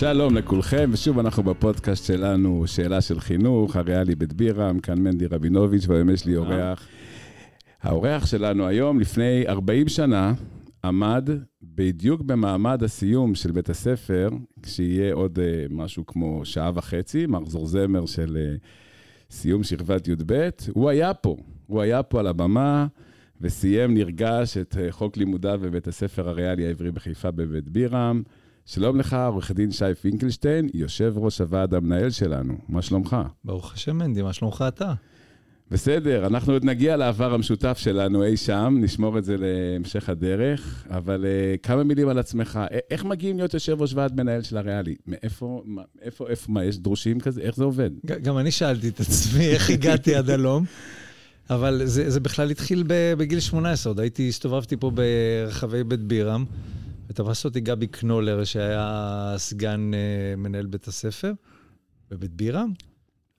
שלום לכולכם, ושוב אנחנו בפודקאסט שלנו, שאלה של חינוך, הריאלי בית בירם, כאן מנדי רבינוביץ', והיום יש לי אורח. האורח שלנו היום, לפני 40 שנה, עמד בדיוק במעמד הסיום של בית הספר, כשיהיה עוד uh, משהו כמו שעה וחצי, מחזור זמר של uh, סיום שכבת י"ב, הוא היה פה, הוא היה פה על הבמה. וסיים נרגש את uh, חוק לימודיו בבית הספר הריאלי העברי בחיפה בבית בירם. שלום לך, עורך דין שי פינקלשטיין, יושב ראש הוועד המנהל שלנו. מה שלומך? ברוך השם, מנדי, מה שלומך אתה? בסדר, אנחנו עוד נגיע לעבר המשותף שלנו אי שם, נשמור את זה להמשך הדרך, אבל uh, כמה מילים על עצמך. איך מגיעים להיות יושב ראש ועד מנהל של הריאלי? מאיפה, מה, איפה, איפה, מה, יש דרושים כזה? איך זה עובד? גם אני שאלתי את עצמי איך הגעתי עד הלום, אבל זה, זה בכלל התחיל בגיל 18, עוד הייתי, הסתובבתי פה ברחבי בית בירם. ותפס אותי גבי קנולר, שהיה סגן uh, מנהל בית הספר בבית בירם,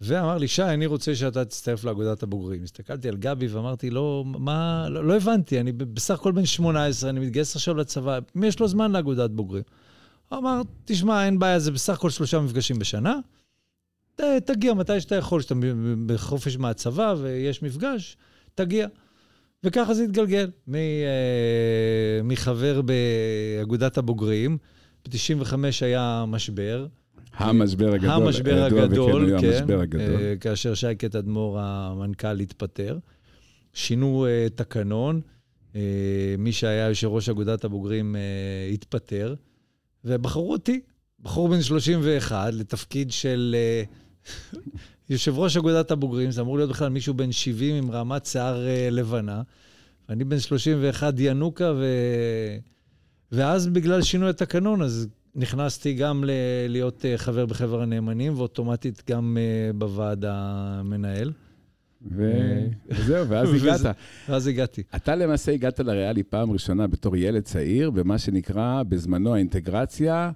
ואמר לי, שי, אני רוצה שאתה תצטרף לאגודת הבוגרים. הסתכלתי על גבי ואמרתי, לא, מה, לא, לא הבנתי, אני בסך הכל בן 18, אני מתגייס עכשיו לצבא, מי יש לו זמן לאגודת בוגרים? הוא אמר, תשמע, אין בעיה, זה בסך הכל שלושה מפגשים בשנה, ת, תגיע מתי שאתה יכול, שאתה בחופש מהצבא ויש מפגש, תגיע. וככה זה התגלגל, מ, אה, מחבר באגודת הבוגרים, ב-95 היה משבר. המשבר הגדול. המשבר הגדול, כן. המשבר הגדול. אה, כאשר שייקה תדמור, המנכ"ל, התפטר. שינו אה, תקנון, מי שהיה יושב ראש אגודת הבוגרים התפטר, ובחרו אותי, בחור בן 31, לתפקיד של יושב ראש אגודת הבוגרים, זה אמור להיות בכלל מישהו בן 70 עם רמת שיער uh, לבנה. אני בן 31 ינוקה, ו... ואז בגלל שינוי התקנון, אז נכנסתי גם ל- להיות uh, חבר בחבר הנאמנים, ואוטומטית גם uh, בוועד המנהל. וזהו, ואז הגעת. ואז הגעתי. אתה למעשה הגעת לריאלי פעם ראשונה בתור ילד צעיר, במה שנקרא בזמנו האינטגרציה.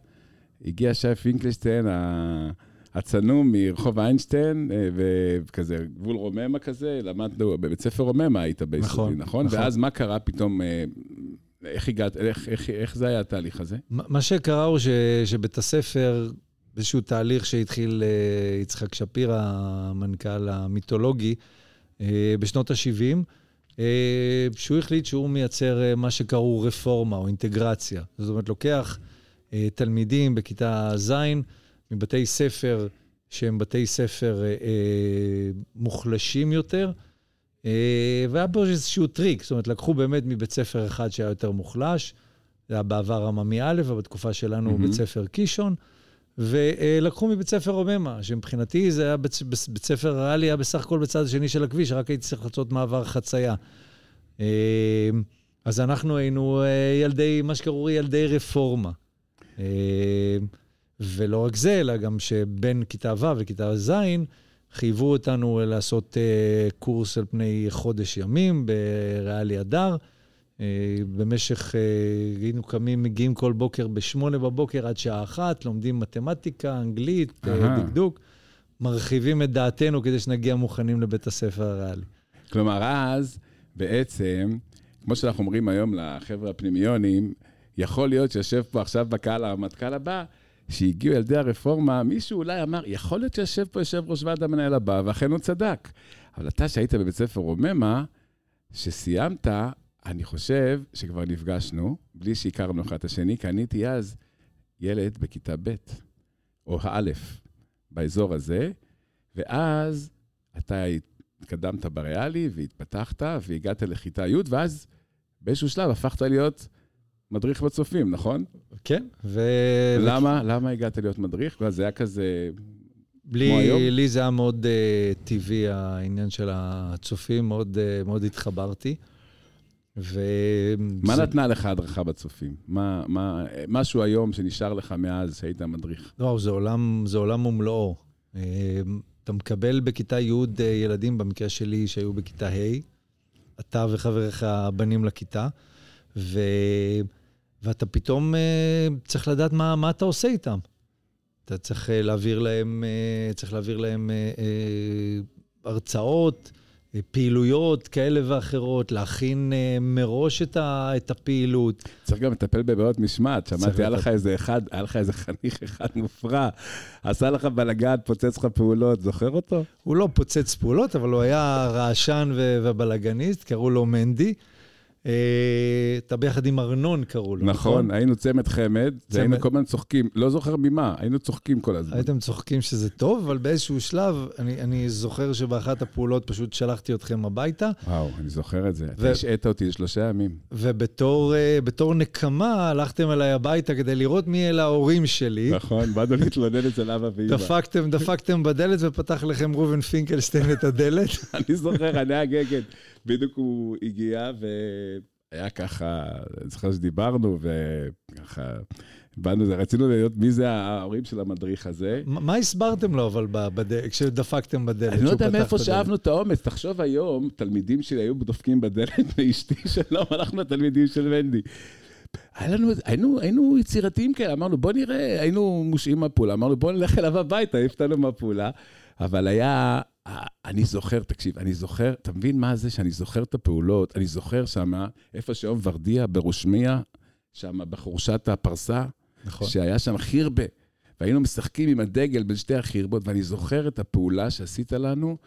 הגיע שי פינקלשטיין, הצנום מרחוב איינשטיין, אה, וכזה, גבול רוממה כזה, למדנו, בבית ספר רוממה היית ביסודי, נכון? נכון? נכון. ואז מה קרה פתאום, אה, איך הגעת, איך, איך, איך זה היה התהליך הזה? מה שקרה הוא ש, שבית הספר, איזשהו תהליך שהתחיל אה, יצחק שפירא, המנכ"ל המיתולוגי, בשנות ה-70, שהוא החליט שהוא מייצר מה שקראו רפורמה או אינטגרציה. זאת אומרת, לוקח תלמידים בכיתה ז', מבתי ספר שהם בתי ספר אה, אה, מוחלשים יותר, אה, והיה פה איזשהו טריק, זאת אומרת, לקחו באמת מבית ספר אחד שהיה יותר מוחלש, זה היה בעבר עממי א', ובתקופה שלנו mm-hmm. בית ספר קישון, ולקחו מבית ספר רוממה, שמבחינתי זה היה בית, בית ספר ריאלי, היה בסך הכל בצד השני של הכביש, רק הייתי צריך לעשות מעבר חצייה. אה, אז אנחנו היינו אה, ילדי, מה שקראו ילדי רפורמה. אה, ולא רק זה, אלא גם שבין כיתה ו' וכיתה ז', חייבו אותנו לעשות uh, קורס על פני חודש ימים בריאלי הדר. Uh, במשך, uh, היינו קמים, מגיעים כל בוקר ב-8 בבוקר עד שעה אחת, לומדים מתמטיקה, אנגלית, uh, דקדוק, מרחיבים את דעתנו כדי שנגיע מוכנים לבית הספר הריאלי. כלומר, אז בעצם, כמו שאנחנו אומרים היום לחבר'ה הפנימיונים, יכול להיות שיושב פה עכשיו בקהל הרמטכ"ל הבא, שהגיעו ילדי הרפורמה, מישהו אולי אמר, יכול להיות שיושב פה יושב ראש ועד המנהל הבא, ואכן הוא צדק. אבל אתה, שהיית בבית ספר רוממה, שסיימת, אני חושב שכבר נפגשנו, בלי שהכרנו אחד את השני, כי אני הייתי אז ילד בכיתה ב', או א', באזור הזה, ואז אתה התקדמת בריאלי והתפתחת והגעת לכיתה י', ואז באיזשהו שלב הפכת להיות מדריך בצופים, נכון? כן. ו... למה? למה הגעת להיות מדריך? זה היה כזה... בלי? לי זה היה מאוד uh, טבעי, העניין של הצופים, מאוד, uh, מאוד התחברתי. ו... מה זה... נתנה לך הדרכה בצופים? מה, מה, משהו היום שנשאר לך מאז שהיית מדריך? לא, זה עולם, זה עולם ומלואו. Uh, אתה מקבל בכיתה י' ילדים, במקרה שלי, שהיו בכיתה ה', אתה וחבריך הבנים לכיתה, ו... ואתה פתאום uh, צריך לדעת מה, מה אתה עושה איתם. אתה צריך uh, להעביר להם, uh, צריך להעביר להם uh, uh, הרצאות, uh, פעילויות כאלה ואחרות, להכין אה, מראש את, ה, את הפעילות. צריך גם לטפל בבעיות משמעת. שמעתי, היה. לך איזה אחד, היה לך איזה חניך אחד מופרע, עשה לך בלאגן, פוצץ לך פעולות, זוכר אותו? הוא לא פוצץ פעולות, אבל הוא היה רעשן ו- ובלאגניסט, קראו לו מנדי. אה, אתה ביחד עם ארנון קראו לו, נכון, היינו צמד חמד, והיינו. כל הזמן צוחקים, לא זוכר ממה, היינו צוחקים כל הזמן. הייתם צוחקים שזה טוב, אבל באיזשהו שלב, אני, אני זוכר שבאחת הפעולות פשוט שלחתי אתכם הביתה, וואו, אני זוכר את זה. ו- אתה השעית אותי לשלושה ימים. ובתור אה, נקמה הלכתם אליי הביתה כדי לראות מי אלה ההורים שלי. נכון, באנו להתלונן אצל אבא ואמא. דפקתם, דפקתם בדלת ופתח לכם ראובן פינקלשטיין את הדלת. אני זוכר, הנהג אגד, בדיוק הוא הגיע, והיה ככה, אני זוכר שדיברנו, וככה, באנו, רצינו להיות מי זה ההורים של המדריך הזה. מה מה הסברתם לו אבל בד- כשדפקתם בדלת? אני לא יודע מאיפה? שאבנו את האומץ. תחשוב היום, תלמידים שלי היו דופקים בדלת, ואשתי שלום, אנחנו התלמידים של מנדי. היה לנו, היינו, היינו יצירתיים כאלה, אמרנו, בוא נראה, היינו מושעים מהפעולה, אמרנו, בוא נלך אליו הביתה, העיף אותנו מהפעולה. אבל היה, אני זוכר, תקשיב, אני זוכר, אתה מבין מה זה שאני זוכר את הפעולות? אני זוכר שמה, איפה שהיום ורדיה, ברושמיה, שם בחורשת הפרסה, נכון. שהיה שם חירבה, והיינו משחקים עם הדגל בין שתי החירבות, ואני זוכר את הפעולה שעשית לנו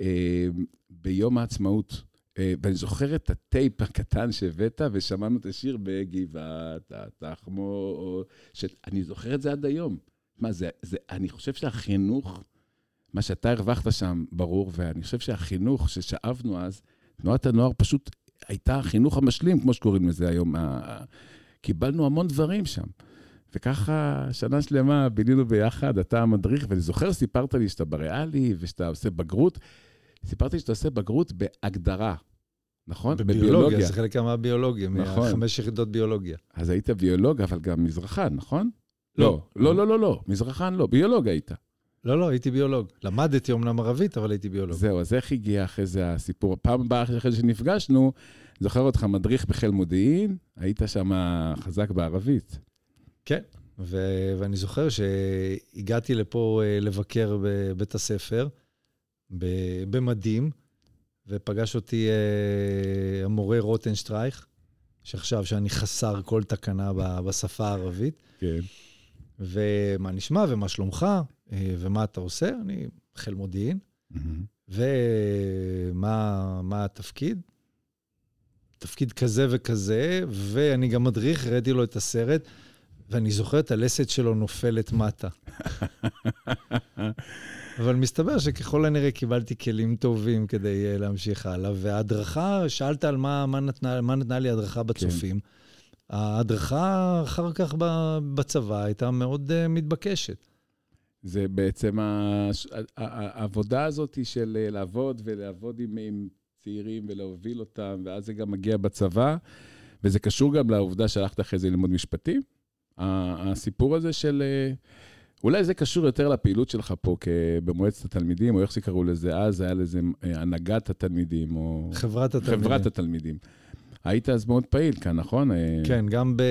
אה, ביום העצמאות. אה, ואני זוכר את הטייפ הקטן שהבאת, ושמענו את השיר בגבעת התחמו, ש... אני זוכר את זה עד היום. מה זה, זה, אני חושב שהחינוך, מה שאתה הרווחת שם, ברור, ואני חושב שהחינוך ששאבנו אז, תנועת הנוער פשוט הייתה החינוך המשלים, כמו שקוראים לזה היום. קיבלנו המון דברים שם. וככה שנה שלמה בילינו ביחד, אתה המדריך, ואני זוכר, סיפרת לי שאתה בריאלי ושאתה עושה בגרות. סיפרת לי שאתה עושה בגרות בהגדרה, נכון? בביולוגיה, זה חלק מהביולוגיה, נכון. מהחמש יחידות ביולוגיה. אז היית ביולוג, אבל גם מזרחן, נכון? לא. לא, לא, לא, לא, מזרחן לא, ביולוג היית. לא, לא, הייתי ביולוג. למדתי אומנם ערבית, אבל הייתי ביולוג. זהו, אז איך הגיע אחרי זה הסיפור? פעם הבאה אחרי שנפגשנו, זוכר אותך מדריך בחיל מודיעין, היית שם חזק בערבית. כן. ו- ואני זוכר שהגעתי לפה אה, לבקר בבית הספר, ב- במדים, ופגש אותי אה, המורה רוטנשטרייך, שחשב שאני חסר כל תקנה בשפה הערבית. כן. ומה נשמע, ומה שלומך, ומה אתה עושה? אני חיל מודיעין. ומה מה התפקיד? תפקיד כזה וכזה, ואני גם מדריך, הראיתי לו את הסרט, ואני זוכר את הלסת שלו נופלת מטה. אבל מסתבר שככל הנראה קיבלתי כלים טובים כדי אה, להמשיך הלאה, וההדרכה, שאלת על מה, מה, נתנה, מה נתנה לי ההדרכה בצופים. ההדרכה אחר כך בצבא הייתה מאוד uh, מתבקשת. זה בעצם העבודה הזאת של אה, לעבוד ולעבוד עם, עם צעירים ולהוביל אותם, ואז זה גם מגיע בצבא, וזה קשור גם לעובדה שהלכת אחרי זה ללמוד משפטים. הסיפור הזה של... אה, אולי זה קשור יותר לפעילות שלך פה במועצת התלמידים, או איך שקראו לזה אז, היה לזה אה, הנהגת התלמידים, או חברת התלמידים. חברת התלמידים. היית אז מאוד פעיל כאן, נכון? כן, גם, ב,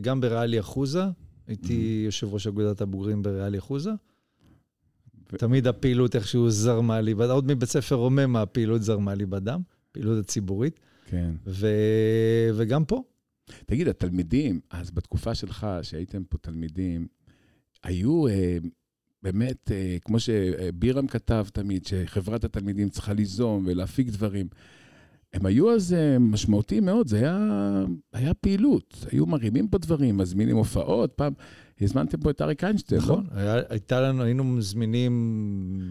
גם בריאלי אחוזה, הייתי יושב ראש אגודת הבוגרים בריאלי אחוזה. תמיד הפעילות איכשהו זרמה לי, עוד מבית ספר רומם הפעילות זרמה לי בדם, פעילות הציבורית, כן. ו, וגם פה. תגיד, התלמידים, אז בתקופה שלך, שהייתם פה תלמידים, היו אה, באמת, אה, כמו שבירם כתב תמיד, שחברת התלמידים צריכה ליזום ולהפיק דברים. הם היו אז אה, משמעותיים מאוד, זה היה, היה פעילות. היו מרימים פה דברים, מזמינים הופעות, פעם הזמנתם פה את אריק איינשטיין, נכון, לא? היה, הייתה לנו, היינו זמינים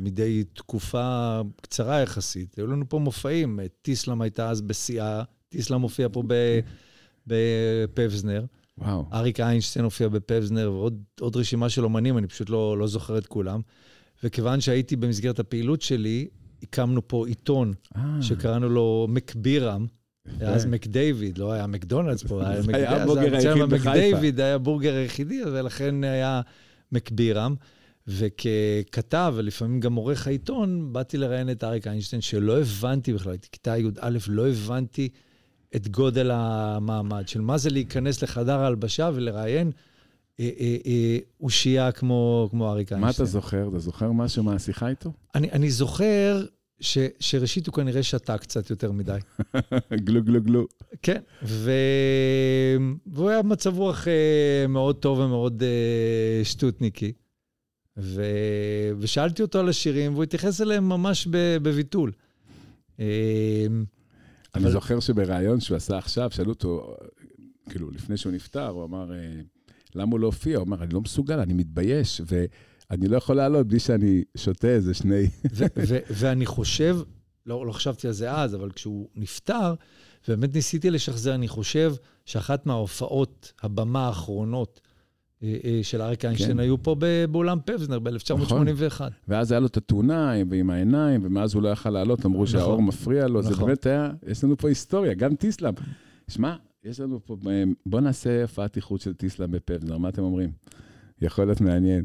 מדי תקופה קצרה יחסית. היו לנו פה מופעים, טיסלאם הייתה אז בשיאה, טיסלאם הופיע פה בפבזנר, וואו. אריק איינשטיין הופיע בפבזנר, ועוד עוד רשימה של אומנים, אני פשוט לא, לא זוכר את כולם. וכיוון שהייתי במסגרת הפעילות שלי, הקמנו פה עיתון אה, שקראנו לו מקבירם. יפה. אז מקדייוויד, לא היה מקדונלדס פה, היה זה היה. מקדייוויד היה הבורגר היחידי, ולכן היה מקבירם. וככתב, ולפעמים גם עורך העיתון, באתי לראיין את אריק איינשטיין, שלא הבנתי בכלל, הייתי כיתה י"א, לא הבנתי את גודל המעמד, של מה זה להיכנס לחדר ההלבשה ולראיין אה, אה, אה, אושייה כמו, כמו אריק איינשטיין. מה אתה זוכר? אתה זוכר משהו מהשיחה איתו? אני, אני זוכר ש, שראשית הוא כנראה שתה קצת יותר מדי. גלו, גלו, גלו. כן, ו... והוא היה במצב רוח אה, מאוד טוב ומאוד אה, שטותניקי. ו... ושאלתי אותו על השירים, והוא התייחס אליהם ממש בביטול. אני אבל... זוכר שבריאיון שהוא עשה עכשיו, שאלו אותו, כאילו, לפני שהוא נפטר, הוא אמר, למה הוא לא הופיע? הוא אמר, אני לא מסוגל, אני מתבייש, ואני לא יכול לעלות בלי שאני שותה איזה שני... ואני חושב, לא, לא חשבתי על זה אז, אבל כשהוא נפטר, ובאמת ניסיתי לשחזר, אני חושב שאחת מההופעות הבמה האחרונות אה, אה, של אריק איינשטיין כן. היו פה באולם פבזנר ב-1981. נכון. ואז היה לו את התאונה ועם העיניים, ומאז הוא לא יכל לעלות, אמרו נכון. שהאור מפריע לו. נכון. זה באמת היה, יש לנו פה היסטוריה, גם טיסלאם. שמע, יש לנו פה, בוא נעשה הופעת איכות של טיסלאם בפבזנר, מה אתם אומרים? יכול להיות מעניין.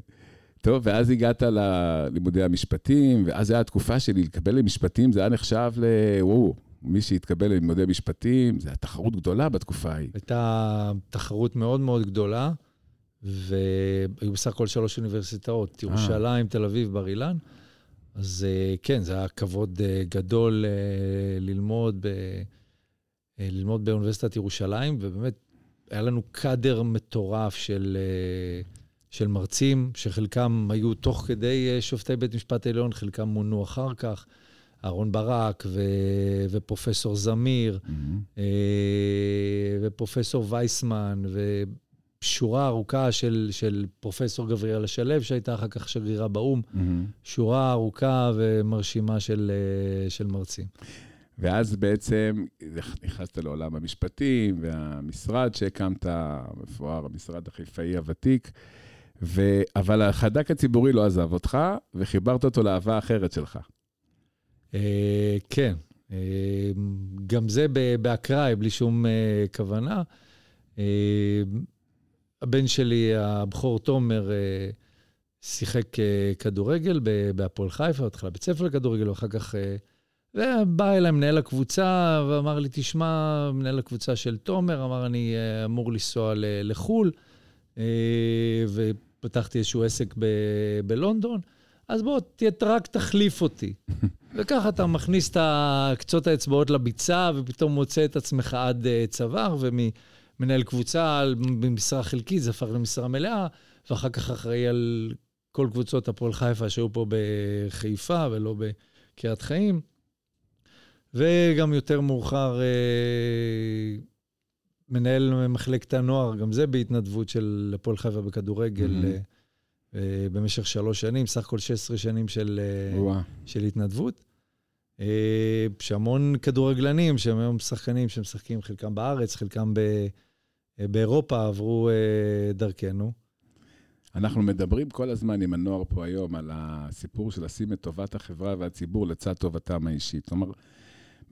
טוב, ואז הגעת ללימודי המשפטים, ואז הייתה התקופה שלי, לקבל למשפטים, זה היה נחשב ל... וואו, מי שהתקבל ללימודי משפטים, זו הייתה תחרות גדולה בתקופה ההיא. הייתה תחרות מאוד מאוד גדולה, והיו בסך הכל שלוש אוניברסיטאות, אה. ירושלים, תל אביב, בר אילן. אז אה, כן, זה היה כבוד אה, גדול ללמוד, ב... ללמוד באוניברסיטת ירושלים, ובאמת היה לנו קאדר מטורף של, של מרצים, שחלקם היו תוך כדי שופטי בית משפט עליון, חלקם מונו אחר כך. אהרון ברק ו, ופרופסור זמיר, mm-hmm. ופרופסור וייסמן, ושורה ארוכה של, של פרופסור גבריאלה שלו, שהייתה אחר כך שגרירה באו"ם, mm-hmm. שורה ארוכה ומרשימה של, אה, של מרצים. ואז בעצם נכנסת לעולם המשפטים, והמשרד שהקמת, המפואר, המשרד החיפאי הוותיק, ו... אבל החדק הציבורי לא עזב אותך, וחיברת אותו לאהבה אחרת שלך. אה, כן, אה, גם זה באקראי, בלי שום אה, כוונה. הבן שלי, הבכור תומר, שיחק כדורגל בהפועל חיפה, התחילה בית ספר לכדורגל, ואחר כך... ובא אליי מנהל הקבוצה ואמר לי, תשמע, מנהל הקבוצה של תומר, אמר, אני אמור לנסוע לחו"ל, ופתחתי איזשהו עסק בלונדון. אז בוא, רק תחליף אותי. וככה אתה מכניס את קצות האצבעות לביצה, ופתאום מוצא את עצמך עד uh, צוואר, וממנהל קבוצה במשרה חלקית זה הפך למשרה מלאה, ואחר כך אחראי על כל קבוצות הפועל חיפה שהיו פה בחיפה ולא בקריית חיים. וגם יותר מאוחר, uh, מנהל מחלקת הנוער, גם זה בהתנדבות של הפועל חיפה בכדורגל. Mm-hmm. במשך שלוש שנים, סך הכל 16 שנים של, אה, של התנדבות. אה, שהמון כדורגלנים, שהם היום שחקנים שמשחקים חלקם בארץ, חלקם ב, באירופה, עברו דרכנו. אנחנו מדברים כל הזמן עם הנוער פה היום על הסיפור של לשים את טובת החברה והציבור לצד טובתם האישית. כלומר,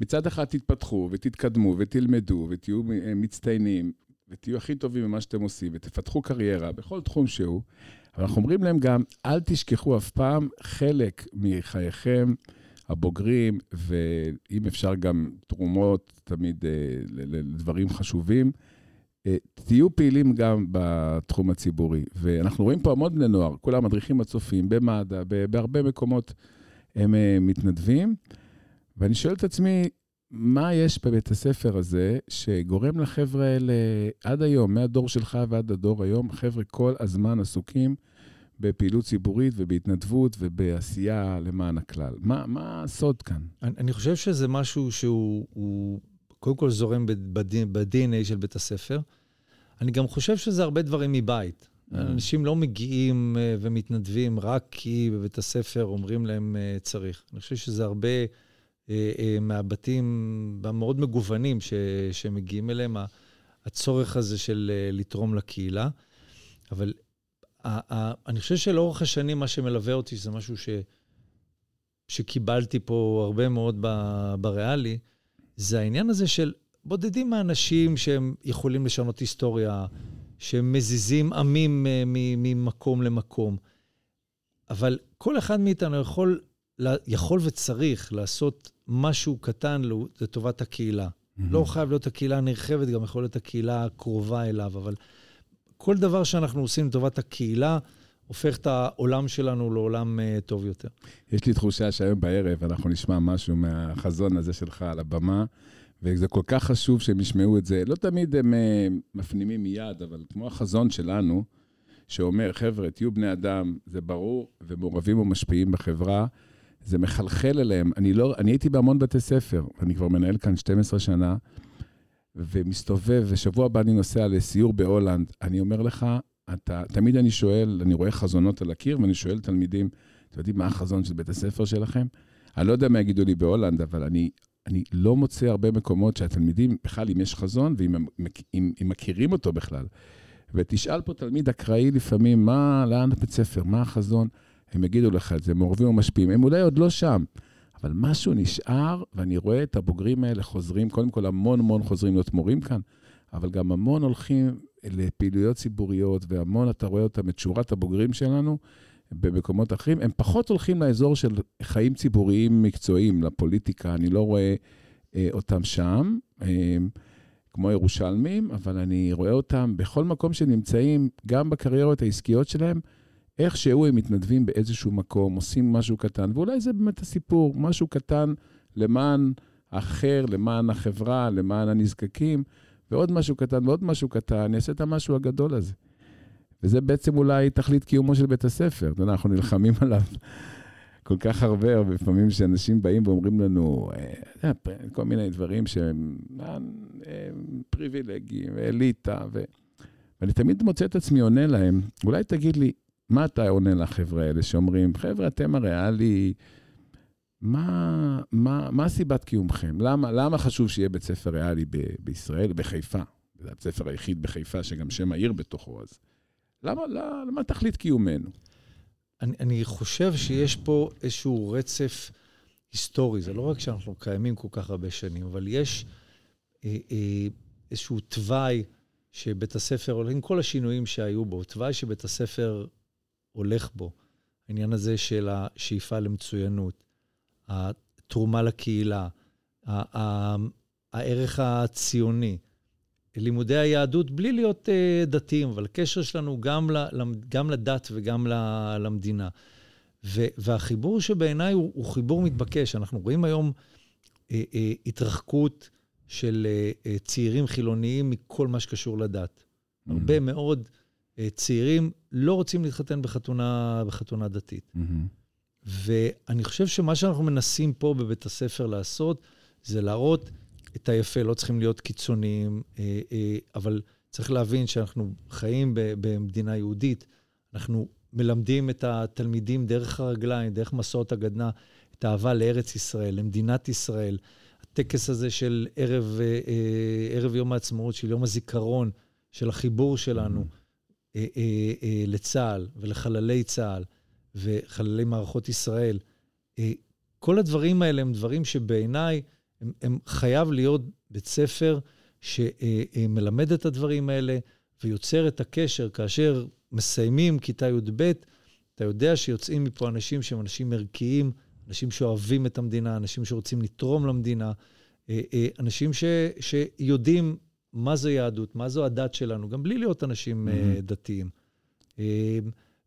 מצד אחד תתפתחו ותתקדמו ותלמדו ותהיו מצטיינים ותהיו הכי טובים במה שאתם עושים ותפתחו קריירה בכל תחום שהוא. אבל אנחנו אומרים להם גם, אל תשכחו אף פעם חלק מחייכם הבוגרים, ואם אפשר גם תרומות תמיד אה, לדברים חשובים. אה, תהיו פעילים גם בתחום הציבורי. ואנחנו רואים פה המון בני נוער, כולם מדריכים הצופים, במד"א, בהרבה מקומות הם אה, מתנדבים. ואני שואל את עצמי, מה יש בבית הספר הזה שגורם לחבר'ה האלה עד היום, מהדור שלך ועד הדור היום, חבר'ה כל הזמן עסוקים בפעילות ציבורית ובהתנדבות ובעשייה למען הכלל. מה, מה הסוד כאן? אני, אני חושב שזה משהו שהוא הוא, קודם כל זורם ב-DNA של בית הספר. אני גם חושב שזה הרבה דברים מבית. Mm. אנשים לא מגיעים אה, ומתנדבים רק כי בבית הספר אומרים להם אה, צריך. אני חושב שזה הרבה... אה, אה, מהבתים המאוד מגוונים ש, שמגיעים אליהם, הצורך הזה של אה, לתרום לקהילה. אבל אני חושב שלאורך השנים, מה שמלווה אותי, זה משהו ש, שקיבלתי פה הרבה מאוד בריאלי, זה העניין הזה של בודדים מהאנשים שהם יכולים לשנות היסטוריה, שמזיזים עמים ממקום למקום. אבל כל אחד מאיתנו יכול יכול וצריך לעשות משהו קטן לטובת הקהילה. Mm-hmm. לא חייב להיות הקהילה הנרחבת, גם יכול להיות הקהילה הקרובה אליו, אבל כל דבר שאנחנו עושים לטובת הקהילה, הופך את העולם שלנו לעולם uh, טוב יותר. יש לי תחושה שהיום בערב אנחנו נשמע משהו מהחזון הזה שלך על הבמה, וזה כל כך חשוב שהם ישמעו את זה. לא תמיד הם uh, מפנימים מיד, אבל כמו החזון שלנו, שאומר, חבר'ה, תהיו בני אדם, זה ברור, ומעורבים ומשפיעים בחברה, זה מחלחל אליהם. אני, לא, אני הייתי בהמון בתי ספר, אני כבר מנהל כאן 12 שנה, ומסתובב, ושבוע הבא אני נוסע לסיור בהולנד. אני אומר לך, אתה, תמיד אני שואל, אני רואה חזונות על הקיר, ואני שואל תלמידים, אתם יודעים מה החזון של בית הספר שלכם? אני לא יודע מה יגידו לי בהולנד, אבל אני, אני לא מוצא הרבה מקומות שהתלמידים, בכלל, אם יש חזון, ואם הם, אם, אם מכירים אותו בכלל. ותשאל פה תלמיד אקראי לפעמים, מה, לאן הבית ספר, מה החזון? הם יגידו לך את זה, מעורבים ומשפיעים. הם אולי עוד לא שם, אבל משהו נשאר, ואני רואה את הבוגרים האלה חוזרים, קודם כל המון המון חוזרים להיות מורים כאן, אבל גם המון הולכים לפעילויות ציבוריות, והמון, אתה רואה אותם, את שורת הבוגרים שלנו במקומות אחרים, הם פחות הולכים לאזור של חיים ציבוריים מקצועיים, לפוליטיקה, אני לא רואה אה, אותם שם, אה, כמו ירושלמים, אבל אני רואה אותם בכל מקום שנמצאים, גם בקריירות העסקיות שלהם, איכשהו הם מתנדבים באיזשהו מקום, עושים משהו קטן, ואולי זה באמת הסיפור, משהו קטן למען האחר, למען החברה, למען הנזקקים, ועוד משהו קטן ועוד משהו קטן, אני אעשה את המשהו הגדול הזה. וזה בעצם אולי תכלית קיומו של בית הספר. אתה יודע, אנחנו נלחמים עליו כל כך הרבה, ולפעמים שאנשים באים ואומרים לנו, אה, כל מיני דברים שהם אה, פריבילגיים, ואליטה, ו... ואני תמיד מוצא את עצמי עונה להם, אולי תגיד לי, מה אתה עונה לחבר'ה האלה שאומרים, חבר'ה, אתם הריאלי, מה, מה, מה סיבת קיומכם? למה, למה חשוב שיהיה בית ספר ריאלי ב- בישראל, בחיפה? זה הבית הספר היחיד בחיפה שגם שם העיר בתוכו, אז למה, למה, למה תכלית קיומנו? אני, אני חושב שיש פה איזשהו רצף היסטורי. זה לא רק שאנחנו קיימים כל כך הרבה שנים, אבל יש אה, אה, איזשהו תוואי שבית הספר, עם כל השינויים שהיו בו, תוואי שבית הספר הולך בו. העניין הזה של השאיפה למצוינות, התרומה לקהילה, הערך הציוני, לימודי היהדות בלי להיות uh, דתיים, אבל הקשר שלנו גם, גם לדת וגם למדינה. והחיבור שבעיניי הוא, הוא חיבור מתבקש. אנחנו רואים היום uh, uh, התרחקות של uh, uh, צעירים חילוניים מכל מה שקשור לדת. Mm-hmm. הרבה מאוד uh, צעירים לא רוצים להתחתן בחתונה, בחתונה דתית. Mm-hmm. ואני חושב שמה שאנחנו מנסים פה בבית הספר לעשות, זה להראות את היפה, לא צריכים להיות קיצוניים, אה, אה, אבל צריך להבין שאנחנו חיים במדינה יהודית, אנחנו מלמדים את התלמידים דרך הרגליים, דרך מסעות הגדנ"ע, את האהבה לארץ ישראל, למדינת ישראל. הטקס הזה של ערב, אה, ערב יום העצמאות, של יום הזיכרון, של החיבור שלנו mm-hmm. לצה"ל ולחללי צה"ל וחללי מערכות ישראל, כל הדברים האלה הם דברים שבעיניי הם, הם חייב להיות בית ספר שמלמד את הדברים האלה ויוצר את הקשר. כאשר מסיימים כיתה י"ב, אתה יודע שיוצאים מפה אנשים שהם אנשים ערכיים, אנשים שאוהבים את המדינה, אנשים שרוצים לתרום למדינה, אה, אה, אנשים ש, שיודעים מה זו יהדות, מה זו הדת שלנו, גם בלי להיות אנשים mm-hmm. דתיים.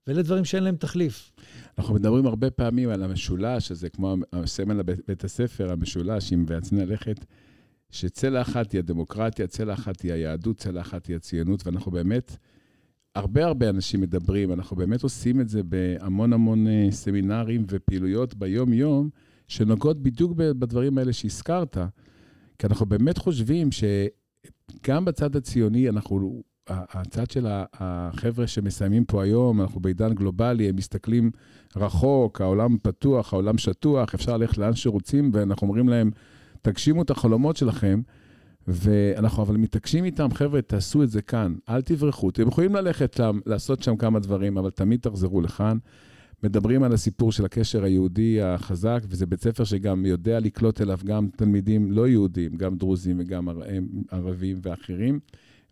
ואלה דברים שאין להם תחליף. אנחנו מדברים הרבה פעמים על המשולש הזה, כמו הסמל לבית הספר, המשולש עם ועצני ללכת, שצלע אחת היא הדמוקרטיה, צלע אחת היא היהדות, צלע אחת היא הציונות, ואנחנו באמת, הרבה הרבה אנשים מדברים, אנחנו באמת עושים את זה בהמון המון אה, סמינרים ופעילויות ביום-יום, שנוגעות בדיוק בדברים האלה שהזכרת, כי אנחנו באמת חושבים שגם בצד הציוני אנחנו הצד של החבר'ה שמסיימים פה היום, אנחנו בעידן גלובלי, הם מסתכלים רחוק, העולם פתוח, העולם שטוח, אפשר ללכת לאן שרוצים, ואנחנו אומרים להם, תגשימו את החלומות שלכם, ואנחנו אבל מתעקשים איתם, חבר'ה, תעשו את זה כאן, אל תברחו. אתם יכולים ללכת שם, לעשות שם כמה דברים, אבל תמיד תחזרו לכאן. מדברים על הסיפור של הקשר היהודי החזק, וזה בית ספר שגם יודע לקלוט אליו גם תלמידים לא יהודים, גם דרוזים וגם ערבים ואחרים.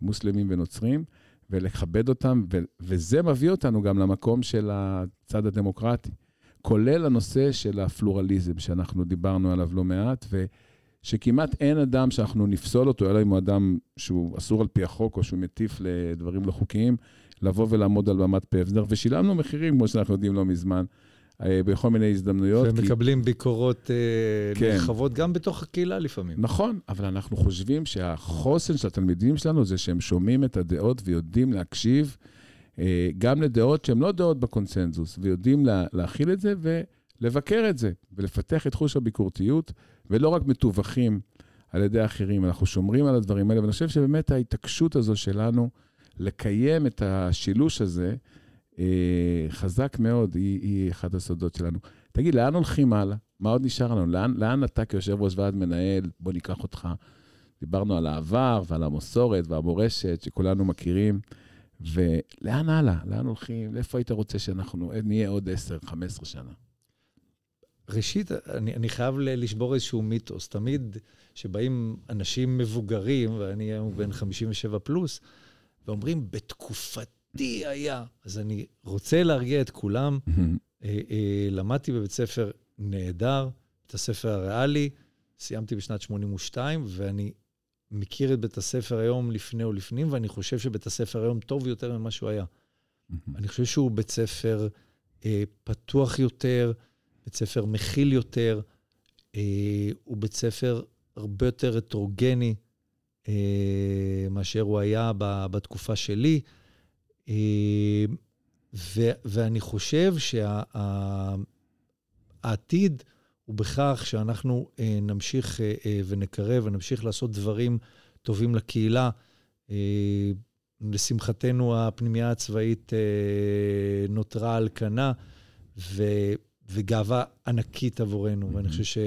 מוסלמים ונוצרים, ולכבד אותם, ו- וזה מביא אותנו גם למקום של הצד הדמוקרטי, כולל הנושא של הפלורליזם, שאנחנו דיברנו עליו לא מעט, ושכמעט אין אדם שאנחנו נפסול אותו, אלא אם הוא אדם שהוא אסור על פי החוק, או שהוא מטיף לדברים לא חוקיים, לבוא ולעמוד על במת פבזנר, ושילמנו מחירים, כמו שאנחנו יודעים לא מזמן, אה, בכל מיני הזדמנויות. ומקבלים כי... ביקורות אה, כן. נרחבות גם בתוך הקהילה לפעמים. נכון, אבל אנחנו חושבים שהחוסן של התלמידים שלנו זה שהם שומעים את הדעות ויודעים להקשיב אה, גם לדעות שהן לא דעות בקונסנזוס, ויודעים לה, להכיל את זה ולבקר את זה, ולפתח את חוש הביקורתיות, ולא רק מתווכים על ידי אחרים. אנחנו שומרים על הדברים האלה, ואני חושב שבאמת ההתעקשות הזו שלנו לקיים את השילוש הזה, אה, חזק מאוד, היא, היא אחד הסודות שלנו. תגיד, לאן הולכים הלאה? מה עוד נשאר לנו? לאן, לאן אתה כיושב ראש ועד מנהל, בוא ניקח אותך. דיברנו על העבר ועל המסורת והמורשת שכולנו מכירים, ולאן הלאה? לאן הולכים? לאיפה היית רוצה שאנחנו נהיה עוד 10-15 שנה? ראשית, אני, אני חייב לשבור איזשהו מיתוס. תמיד כשבאים אנשים מבוגרים, ואני היום בן 57 פלוס, ואומרים, בתקופת אותי היה. אז אני רוצה להרגיע את כולם. אה, אה, למדתי בבית ספר נהדר, בית הספר הריאלי, סיימתי בשנת 82, ואני מכיר את בית הספר היום לפני ולפנים, ואני חושב שבית הספר היום טוב יותר ממה שהוא היה. אני חושב שהוא בית ספר אה, פתוח יותר, בית ספר מכיל יותר, אה, הוא בית ספר הרבה יותר הטרוגני אה, מאשר הוא היה בתקופה שלי. אה, ו, ואני חושב שהעתיד שה, הוא בכך שאנחנו אה, נמשיך אה, ונקרב ונמשיך לעשות דברים טובים לקהילה. לשמחתנו, הפנימייה הצבאית נותרה על כנה, ו, וגאווה ענקית עבורנו. Mm-hmm. ואני חושב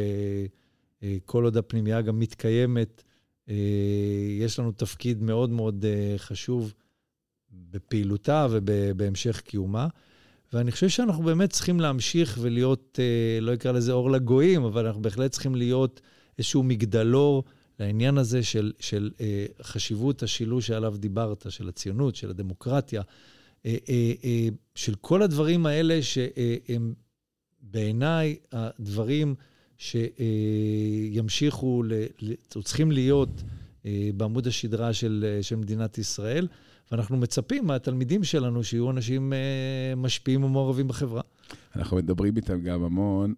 שכל עוד הפנימייה גם מתקיימת, יש לנו תפקיד מאוד מאוד חשוב. בפעילותה ובהמשך קיומה. ואני חושב שאנחנו באמת צריכים להמשיך ולהיות, אה, לא אקרא לזה אור לגויים, אבל אנחנו בהחלט צריכים להיות איזשהו מגדלור לעניין הזה של, של אה, חשיבות השילוש שעליו דיברת, של הציונות, של הדמוקרטיה, אה, של כל הדברים האלה שהם בעיניי הדברים שימשיכו, צריכים להיות בעמוד השדרה של, של מדינת ישראל. ואנחנו מצפים מהתלמידים שלנו שיהיו אנשים אה, משפיעים ומעורבים בחברה. אנחנו מדברים איתם גם המון,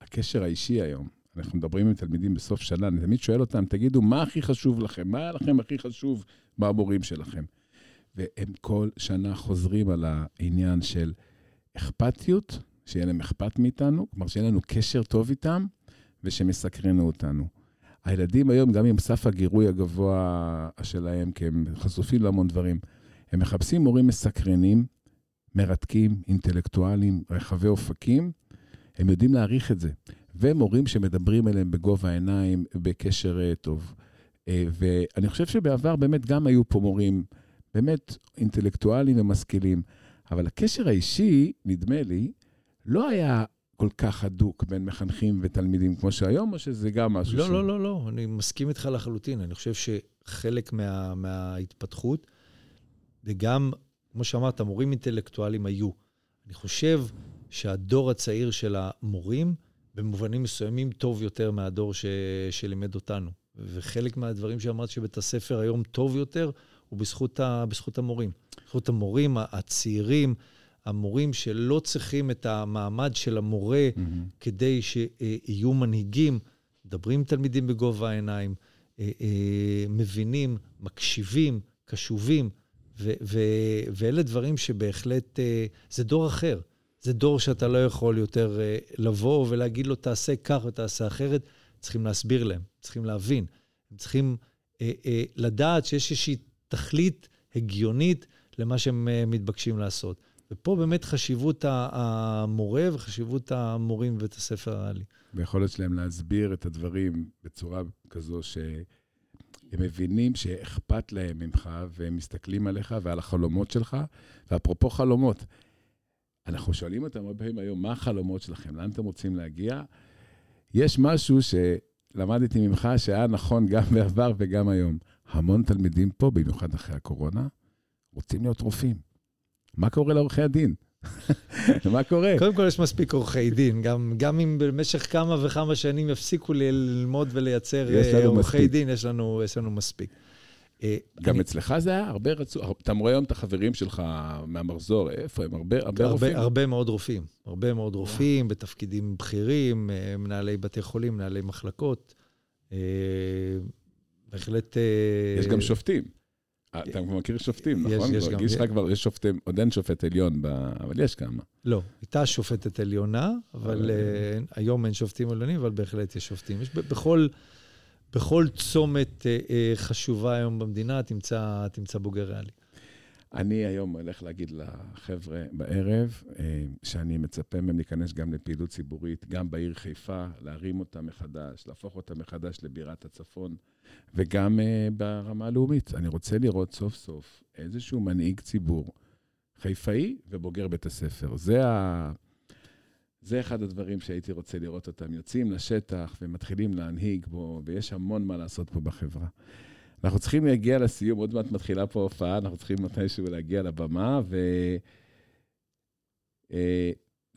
הקשר האישי היום. אנחנו מדברים עם תלמידים בסוף שנה, אני תמיד שואל אותם, תגידו, מה הכי חשוב לכם? מה היה לכם הכי חשוב מהמורים שלכם? והם כל שנה חוזרים על העניין של אכפתיות, שיהיה להם אכפת מאיתנו, כלומר שיהיה לנו קשר טוב איתם, ושמסקרנו אותנו. הילדים היום, גם עם סף הגירוי הגבוה שלהם, כי הם חשופים להמון דברים, הם מחפשים מורים מסקרנים, מרתקים, אינטלקטואלים, רחבי אופקים, הם יודעים להעריך את זה. ומורים שמדברים אליהם בגובה העיניים, בקשר uh, טוב. Uh, ואני חושב שבעבר באמת גם היו פה מורים באמת אינטלקטואלים ומשכילים, אבל הקשר האישי, נדמה לי, לא היה כל כך הדוק בין מחנכים ותלמידים כמו שהיום, או שזה גם משהו לא, ש... לא, לא, לא, אני מסכים איתך לחלוטין. אני חושב שחלק מה, מההתפתחות, וגם, כמו שאמרת, מורים אינטלקטואלים היו. אני חושב שהדור הצעיר של המורים, במובנים מסוימים, טוב יותר מהדור ש... שלימד אותנו. וחלק מהדברים שאמרת שבית הספר היום טוב יותר, הוא בזכות, ה... בזכות המורים. בזכות המורים הצעירים, המורים שלא צריכים את המעמד של המורה mm-hmm. כדי שיהיו מנהיגים, מדברים עם תלמידים בגובה העיניים, אה, אה, מבינים, מקשיבים, קשובים, ו- ו- ואלה דברים שבהחלט, אה, זה דור אחר. זה דור שאתה לא יכול יותר לבוא ולהגיד לו, תעשה כך ותעשה אחרת. צריכים להסביר להם, צריכים להבין. הם צריכים לדעת שיש איזושהי תכלית הגיונית למה שהם מתבקשים לעשות. ופה באמת חשיבות המורה וחשיבות המורים בבית הספר הריאלי. ויכולת שלהם להסביר את הדברים בצורה כזו שהם מבינים שאכפת להם ממך, והם מסתכלים עליך ועל החלומות שלך. ואפרופו חלומות, אנחנו שואלים אותם הרבה פעמים היום, מה החלומות שלכם? לאן אתם רוצים להגיע? יש משהו שלמדתי ממך שהיה נכון גם בעבר וגם היום. המון תלמידים פה, במיוחד אחרי הקורונה, רוצים להיות רופאים. מה קורה לעורכי הדין? מה קורה? קודם כל, יש מספיק עורכי דין. גם, גם אם במשך כמה וכמה שנים יפסיקו ללמוד ולייצר אה, עורכי דין, יש לנו, יש לנו מספיק. אה, גם אני- אצלך זה היה הרבה רצו... אתה רואה היום את החברים שלך מהמחזור, איפה הם? הרבה, הרבה רופאים? הרבה, הרבה מאוד רופאים. הרבה מאוד רופאים בתפקידים בכירים, אה, מנהלי בתי חולים, מנהלי מחלקות. בהחלט... יש גם שופטים. אתה מכיר שופטים, נכון? יש גם- יש לך כבר, יש שופטים, עוד אין שופט עליון. אבל יש כמה. לא, הייתה שופטת עליונה, אבל אה, היום אין שופטים עליונים, אבל בהחלט יש שופטים. יש בכל, בכל צומת אה, אה, חשובה היום במדינה, תמצא, תמצא בוגר ריאלי. אני היום הולך להגיד לחבר'ה בערב, אה, שאני מצפה מהם להיכנס גם לפעילות ציבורית, גם בעיר חיפה, להרים אותה מחדש, להפוך אותה מחדש לבירת הצפון, וגם אה, ברמה הלאומית. אני רוצה לראות סוף סוף איזשהו מנהיג ציבור חיפאי ובוגר בית הספר. זה, ה... זה אחד הדברים שהייתי רוצה לראות אותם. יוצאים לשטח ומתחילים להנהיג בו, ויש המון מה לעשות פה בחברה. אנחנו צריכים להגיע לסיום, עוד מעט מתחילה פה הופעה, אנחנו צריכים מתישהו להגיע לבמה, ו... אה,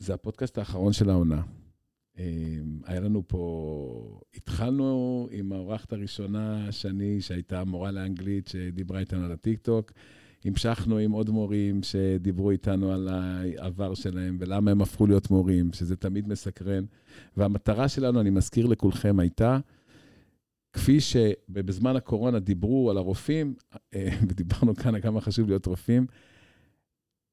הפודקאסט האחרון של העונה. אה, היה לנו פה, התחלנו עם האורחת הראשונה, שני, שהייתה מורה לאנגלית, שדיברה איתנו על הטיקטוק. המשכנו עם עוד מורים שדיברו איתנו על העבר שלהם ולמה הם הפכו להיות מורים, שזה תמיד מסקרן. והמטרה שלנו, אני מזכיר לכולכם, הייתה כפי שבזמן הקורונה דיברו על הרופאים, אה, ודיברנו כאן על כמה חשוב להיות רופאים,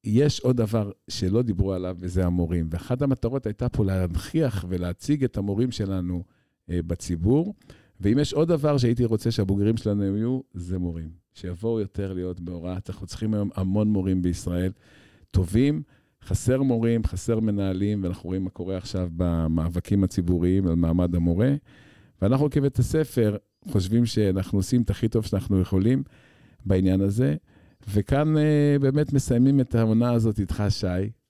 יש עוד דבר שלא דיברו עליו, וזה המורים. ואחת המטרות הייתה פה להנכיח ולהציג את המורים שלנו אה, בציבור. ואם יש עוד דבר שהייתי רוצה שהבוגרים שלנו יהיו, זה מורים. שיבואו יותר להיות בהוראה. אנחנו צריכים היום המון מורים בישראל, טובים, חסר מורים, חסר מנהלים, ואנחנו רואים מה קורה עכשיו במאבקים הציבוריים על מעמד המורה. ואנחנו כבית הספר חושבים שאנחנו עושים את הכי טוב שאנחנו יכולים בעניין הזה. וכאן אה, באמת מסיימים את העונה הזאת איתך, שי,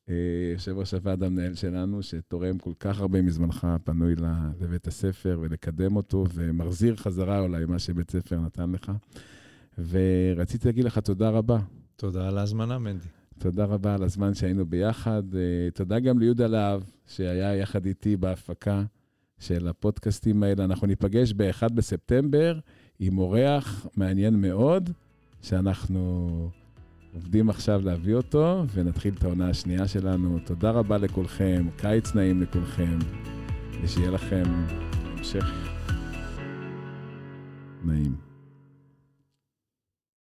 אה, יושב ראש הוועד המנהל שלנו, שתורם כל כך הרבה מזמנך הפנוי ל- לבית הספר ולקדם אותו, ומחזיר חזרה אולי מה שבית ספר נתן לך. ורציתי להגיד לך תודה רבה. תודה על ההזמנה, מנדי. תודה רבה על הזמן שהיינו ביחד. אה, תודה גם ליהודה להב, שהיה יחד איתי בהפקה של הפודקאסטים האלה. אנחנו ניפגש ב-1 בספטמבר עם אורח מעניין מאוד, שאנחנו עובדים עכשיו להביא אותו, ונתחיל את העונה השנייה שלנו. תודה רבה לכולכם, קיץ נעים לכולכם, ושיהיה לכם המשך נעים.